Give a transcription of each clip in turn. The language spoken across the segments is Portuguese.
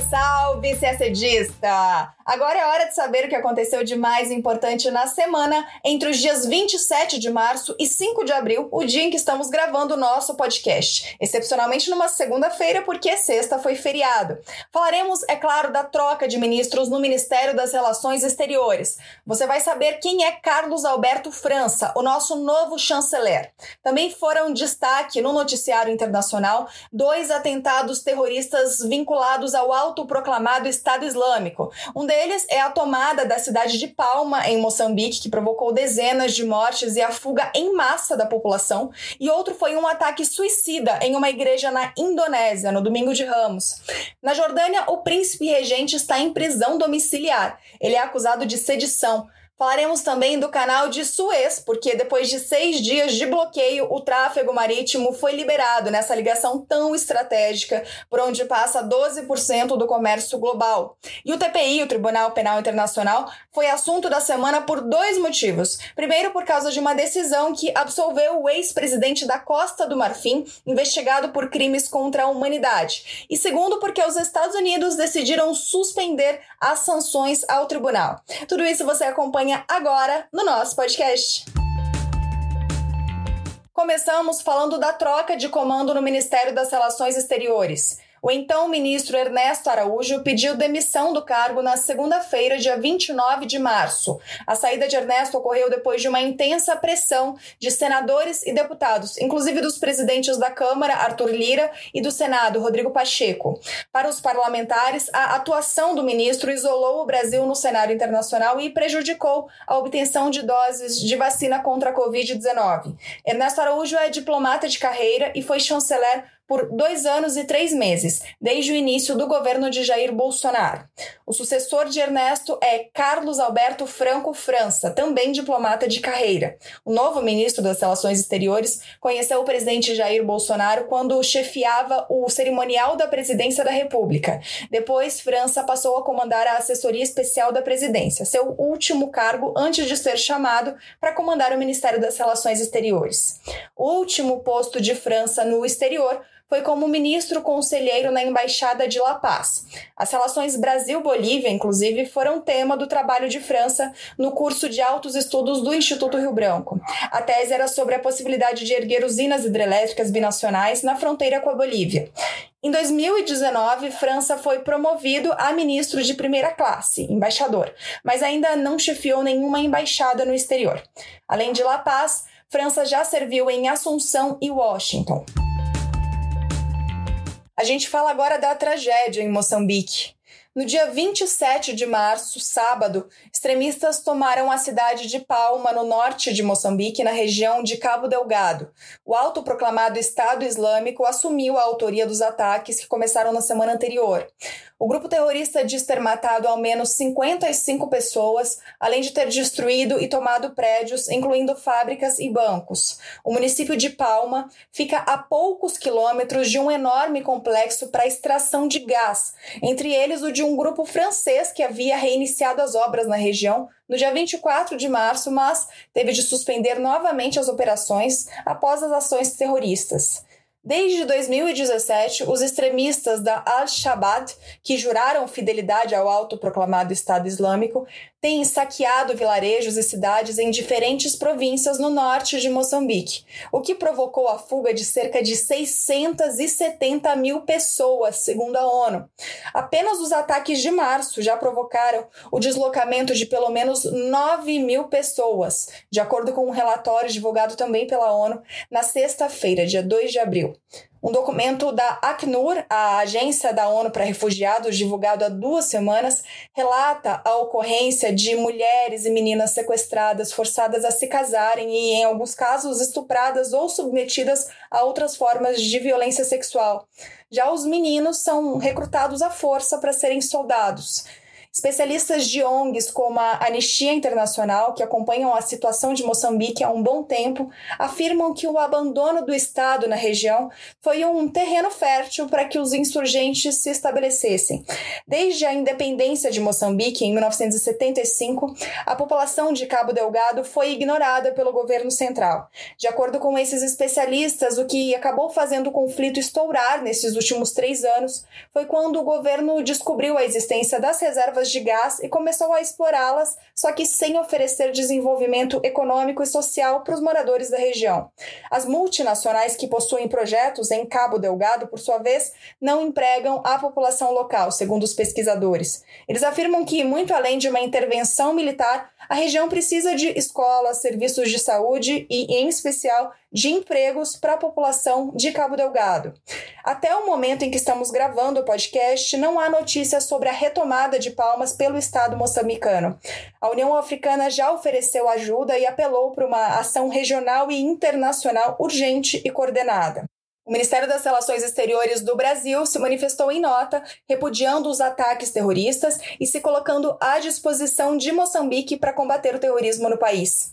Salve, salve, CSDista! Agora é hora de saber o que aconteceu de mais importante na semana entre os dias 27 de março e 5 de abril, o dia em que estamos gravando o nosso podcast. Excepcionalmente numa segunda-feira, porque sexta foi feriado. Falaremos, é claro, da troca de ministros no Ministério das Relações Exteriores. Você vai saber quem é Carlos Alberto França, o nosso novo chanceler. Também foram destaque no noticiário internacional dois atentados terroristas vinculados ao autoproclamado Estado Islâmico. Um deles é a tomada da cidade de Palma, em Moçambique, que provocou dezenas de mortes e a fuga em massa da população, e outro foi um ataque suicida em uma igreja na Indonésia, no domingo de Ramos. Na Jordânia, o príncipe regente está em prisão domiciliar. Ele é acusado de sedição. Falaremos também do canal de Suez, porque depois de seis dias de bloqueio, o tráfego marítimo foi liberado nessa ligação tão estratégica, por onde passa 12% do comércio global. E o TPI, o Tribunal Penal Internacional, foi assunto da semana por dois motivos. Primeiro, por causa de uma decisão que absolveu o ex-presidente da Costa do Marfim, investigado por crimes contra a humanidade. E segundo, porque os Estados Unidos decidiram suspender as sanções ao tribunal. Tudo isso você acompanha acompanha agora no nosso podcast. Começamos falando da troca de comando no Ministério das Relações Exteriores. O então ministro Ernesto Araújo pediu demissão do cargo na segunda-feira, dia 29 de março. A saída de Ernesto ocorreu depois de uma intensa pressão de senadores e deputados, inclusive dos presidentes da Câmara, Arthur Lira, e do Senado, Rodrigo Pacheco. Para os parlamentares, a atuação do ministro isolou o Brasil no cenário internacional e prejudicou a obtenção de doses de vacina contra a Covid-19. Ernesto Araújo é diplomata de carreira e foi chanceler por dois anos e três meses, desde o início do governo de Jair Bolsonaro. O sucessor de Ernesto é Carlos Alberto Franco França, também diplomata de carreira. O novo ministro das Relações Exteriores conheceu o presidente Jair Bolsonaro quando chefiava o cerimonial da presidência da República. Depois, França passou a comandar a assessoria especial da presidência, seu último cargo antes de ser chamado para comandar o Ministério das Relações Exteriores. O último posto de França no exterior foi como ministro conselheiro na Embaixada de La Paz. As relações Brasil-Bolívia, inclusive, foram tema do trabalho de França no curso de altos estudos do Instituto Rio Branco. A tese era sobre a possibilidade de erguer usinas hidrelétricas binacionais na fronteira com a Bolívia. Em 2019, França foi promovido a ministro de primeira classe, embaixador, mas ainda não chefiou nenhuma embaixada no exterior. Além de La Paz, França já serviu em Assunção e Washington. A gente fala agora da tragédia em Moçambique. No dia 27 de março, sábado, extremistas tomaram a cidade de Palma, no norte de Moçambique, na região de Cabo Delgado. O autoproclamado Estado Islâmico assumiu a autoria dos ataques que começaram na semana anterior. O grupo terrorista diz ter matado ao menos 55 pessoas, além de ter destruído e tomado prédios, incluindo fábricas e bancos. O município de Palma fica a poucos quilômetros de um enorme complexo para extração de gás, entre eles o de um grupo francês que havia reiniciado as obras na região no dia 24 de março, mas teve de suspender novamente as operações após as ações terroristas. Desde 2017, os extremistas da Al-Shabaab, que juraram fidelidade ao autoproclamado Estado Islâmico, têm saqueado vilarejos e cidades em diferentes províncias no norte de Moçambique, o que provocou a fuga de cerca de 670 mil pessoas, segundo a ONU. Apenas os ataques de março já provocaram o deslocamento de pelo menos 9 mil pessoas, de acordo com um relatório divulgado também pela ONU na sexta-feira, dia 2 de abril. Um documento da Acnur, a agência da ONU para Refugiados, divulgado há duas semanas, relata a ocorrência de mulheres e meninas sequestradas, forçadas a se casarem e, em alguns casos, estupradas ou submetidas a outras formas de violência sexual. Já os meninos são recrutados à força para serem soldados. Especialistas de ONGs como a Anistia Internacional, que acompanham a situação de Moçambique há um bom tempo, afirmam que o abandono do Estado na região foi um terreno fértil para que os insurgentes se estabelecessem. Desde a independência de Moçambique, em 1975, a população de Cabo Delgado foi ignorada pelo governo central. De acordo com esses especialistas, o que acabou fazendo o conflito estourar nesses últimos três anos foi quando o governo descobriu a existência das reservas reservas de gás e começou a explorá-las, só que sem oferecer desenvolvimento econômico e social para os moradores da região. As multinacionais que possuem projetos em Cabo Delgado, por sua vez, não empregam a população local, segundo os pesquisadores. Eles afirmam que, muito além de uma intervenção militar, a região precisa de escolas, serviços de saúde e, em especial, de empregos para a população de Cabo Delgado. Até o momento em que estamos gravando o podcast, não há notícias sobre a retomada de palmas pelo Estado moçambicano. A União Africana já ofereceu ajuda e apelou para uma ação regional e internacional urgente e coordenada. O Ministério das Relações Exteriores do Brasil se manifestou em nota, repudiando os ataques terroristas e se colocando à disposição de Moçambique para combater o terrorismo no país.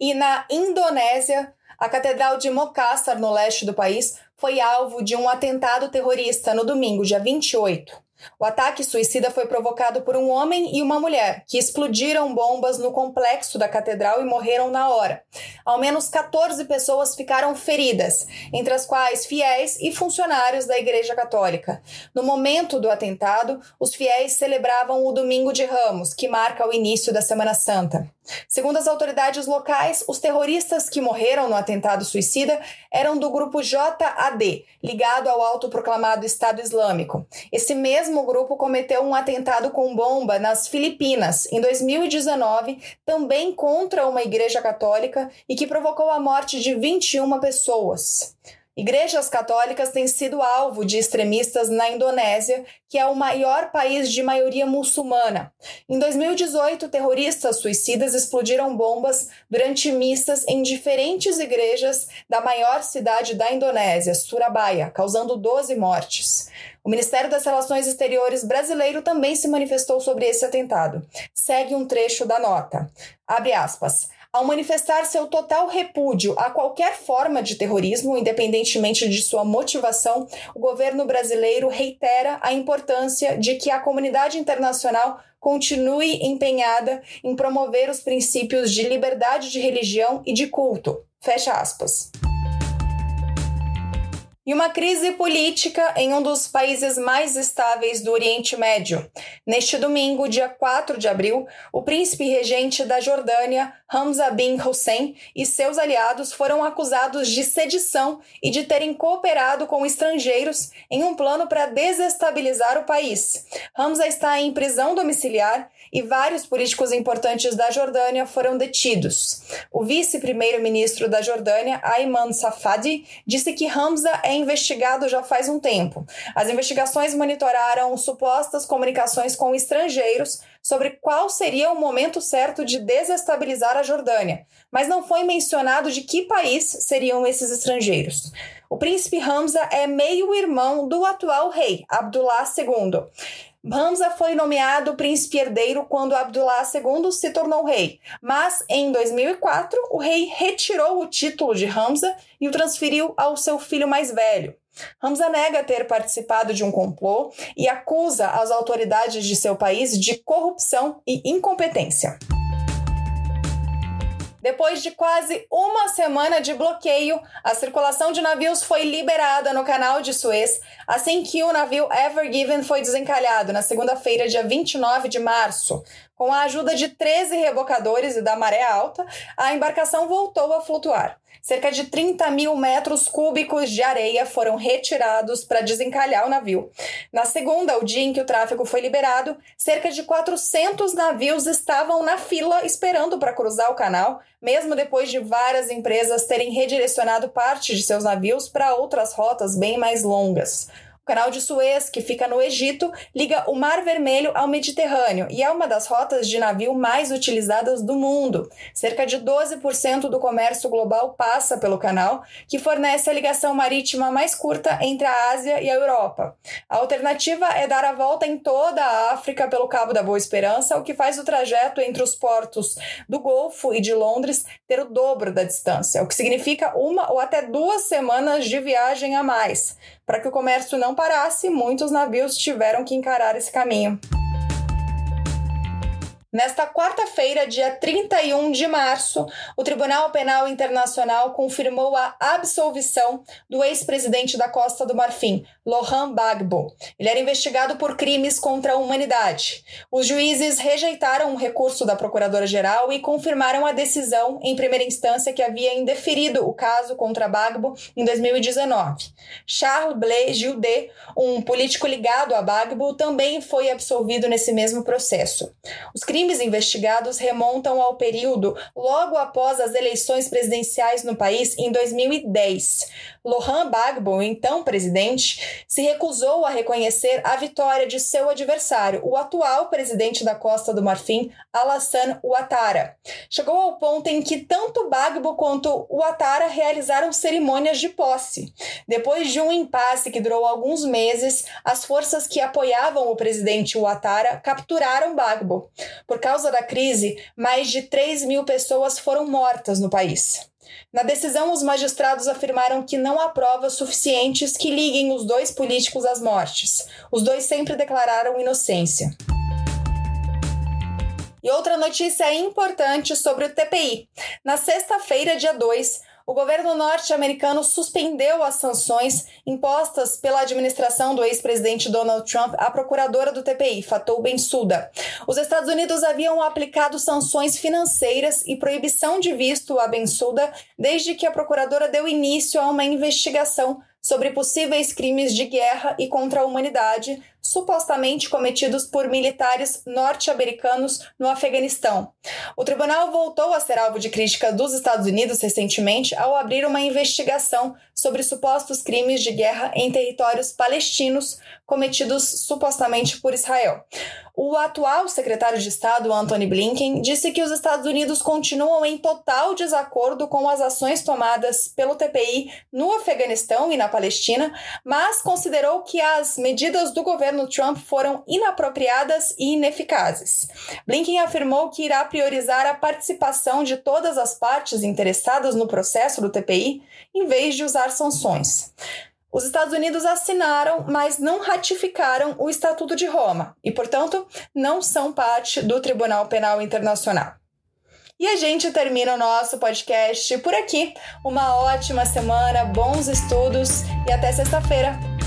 E na Indonésia, a Catedral de Makassar, no leste do país, foi alvo de um atentado terrorista no domingo, dia 28. O ataque suicida foi provocado por um homem e uma mulher que explodiram bombas no complexo da catedral e morreram na hora. Ao menos 14 pessoas ficaram feridas, entre as quais fiéis e funcionários da Igreja Católica. No momento do atentado, os fiéis celebravam o Domingo de Ramos, que marca o início da Semana Santa. Segundo as autoridades locais, os terroristas que morreram no atentado suicida eram do grupo JAD, ligado ao autoproclamado Estado Islâmico. Esse mesmo grupo cometeu um atentado com bomba nas Filipinas em 2019, também contra uma igreja católica e que provocou a morte de 21 pessoas. Igrejas católicas têm sido alvo de extremistas na Indonésia, que é o maior país de maioria muçulmana. Em 2018, terroristas suicidas explodiram bombas durante missas em diferentes igrejas da maior cidade da Indonésia, Surabaya, causando 12 mortes. O Ministério das Relações Exteriores brasileiro também se manifestou sobre esse atentado. Segue um trecho da nota. Abre aspas. Ao manifestar seu total repúdio a qualquer forma de terrorismo, independentemente de sua motivação, o governo brasileiro reitera a importância de que a comunidade internacional continue empenhada em promover os princípios de liberdade de religião e de culto. Fecha aspas e uma crise política em um dos países mais estáveis do Oriente Médio. Neste domingo, dia 4 de abril, o príncipe regente da Jordânia, Hamza bin Hussein, e seus aliados foram acusados de sedição e de terem cooperado com estrangeiros em um plano para desestabilizar o país. Hamza está em prisão domiciliar e vários políticos importantes da Jordânia foram detidos. O vice-primeiro-ministro da Jordânia, Ayman Safadi, disse que Hamza é investigado já faz um tempo. As investigações monitoraram supostas comunicações com estrangeiros sobre qual seria o momento certo de desestabilizar a Jordânia, mas não foi mencionado de que país seriam esses estrangeiros. O príncipe Hamza é meio-irmão do atual rei, Abdullah II. Hamza foi nomeado príncipe herdeiro quando Abdullah II se tornou rei, mas em 2004 o rei retirou o título de Hamza e o transferiu ao seu filho mais velho. Hamza nega ter participado de um complô e acusa as autoridades de seu país de corrupção e incompetência. Depois de quase uma semana de bloqueio, a circulação de navios foi liberada no canal de Suez assim que o navio Ever Given foi desencalhado na segunda-feira, dia 29 de março. Com a ajuda de 13 rebocadores e da maré alta, a embarcação voltou a flutuar. Cerca de 30 mil metros cúbicos de areia foram retirados para desencalhar o navio. Na segunda, o dia em que o tráfego foi liberado, cerca de 400 navios estavam na fila esperando para cruzar o canal, mesmo depois de várias empresas terem redirecionado parte de seus navios para outras rotas bem mais longas canal de Suez, que fica no Egito, liga o Mar Vermelho ao Mediterrâneo e é uma das rotas de navio mais utilizadas do mundo. Cerca de 12% do comércio global passa pelo canal, que fornece a ligação marítima mais curta entre a Ásia e a Europa. A alternativa é dar a volta em toda a África pelo Cabo da Boa Esperança, o que faz o trajeto entre os portos do Golfo e de Londres ter o dobro da distância, o que significa uma ou até duas semanas de viagem a mais. Para que o comércio não parasse, muitos navios tiveram que encarar esse caminho. Nesta quarta-feira, dia 31 de março, o Tribunal Penal Internacional confirmou a absolvição do ex-presidente da Costa do Marfim, Laurent Gbagbo. Ele era investigado por crimes contra a humanidade. Os juízes rejeitaram o recurso da Procuradora-Geral e confirmaram a decisão em primeira instância que havia indeferido o caso contra Gbagbo em 2019. Charles Blé Gildet, um político ligado a Gbagbo, também foi absolvido nesse mesmo processo. Os crimes investigados remontam ao período logo após as eleições presidenciais no país em 2010. Laurent Gbagbo, então presidente, se recusou a reconhecer a vitória de seu adversário, o atual presidente da Costa do Marfim, Alassane Ouattara. Chegou ao ponto em que tanto Gbagbo quanto Ouattara realizaram cerimônias de posse. Depois de um impasse que durou alguns meses, as forças que apoiavam o presidente Ouattara capturaram Gbagbo. Por causa da crise, mais de 3 mil pessoas foram mortas no país. Na decisão, os magistrados afirmaram que não há provas suficientes que liguem os dois políticos às mortes. Os dois sempre declararam inocência. E outra notícia importante sobre o TPI. Na sexta-feira, dia 2, o governo norte-americano suspendeu as sanções impostas pela administração do ex-presidente Donald Trump à procuradora do TPI, Fatou Bensouda. Os Estados Unidos haviam aplicado sanções financeiras e proibição de visto a Bensouda desde que a procuradora deu início a uma investigação sobre possíveis crimes de guerra e contra a humanidade supostamente cometidos por militares norte-americanos no Afeganistão. O tribunal voltou a ser alvo de crítica dos Estados Unidos recentemente ao abrir uma investigação sobre supostos crimes de guerra em territórios palestinos cometidos supostamente por Israel. O atual secretário de Estado, Anthony Blinken, disse que os Estados Unidos continuam em total desacordo com as ações tomadas pelo TPI no Afeganistão e na Palestina, mas considerou que as medidas do governo Trump foram inapropriadas e ineficazes. Blinken afirmou que irá priorizar a participação de todas as partes interessadas no processo do TPI, em vez de usar sanções. Os Estados Unidos assinaram, mas não ratificaram o Estatuto de Roma e, portanto, não são parte do Tribunal Penal Internacional. E a gente termina o nosso podcast por aqui. Uma ótima semana, bons estudos e até sexta-feira.